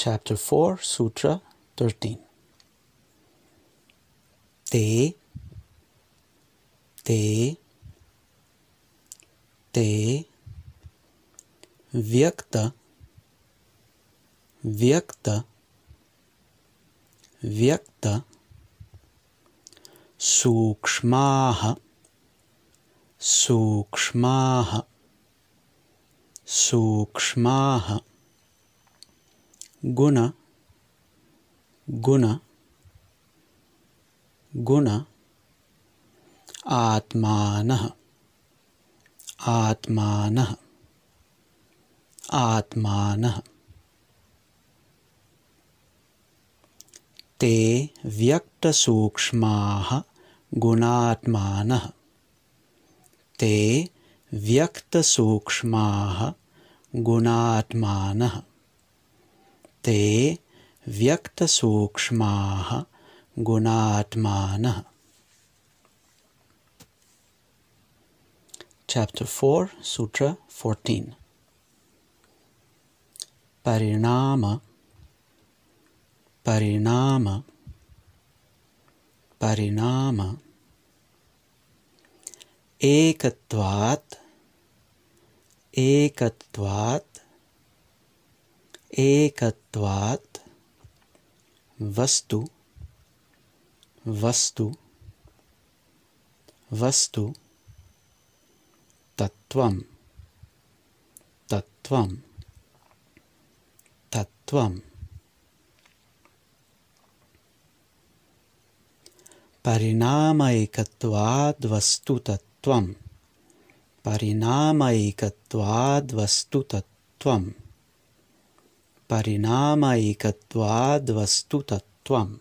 Chapter 4, Sutra 13. Te, te, te, vyakta, vyakta, vyakta, सूक्ष्माः सूक्ष्माः सूक्ष्माः गुण गुण गुण आत्मानः आत्मानः आत्मानः। ते व्यक्तसूक्ष्माः गुणात्मानः। ते व्यक्तसूक्ष्माः गुणात्मानः। ते व्यक्तसूक्ष्मा गुणात्मान। चैप्टर फोर सूत्र फोर्टीन परिणाम परिणाम परिणाम एकत्वात् एकत्वात् एकत्वात् वस्तु वस्तु वस्तु तत्त्वं तत्त्वं तत्त्वम्। परिणामैकत्वाद्वस्तुतत्वम् परिणामैकत्वाद्वस्तुतत्वम् परिणामैकत्वाद्वस्तुतत्त्वम्।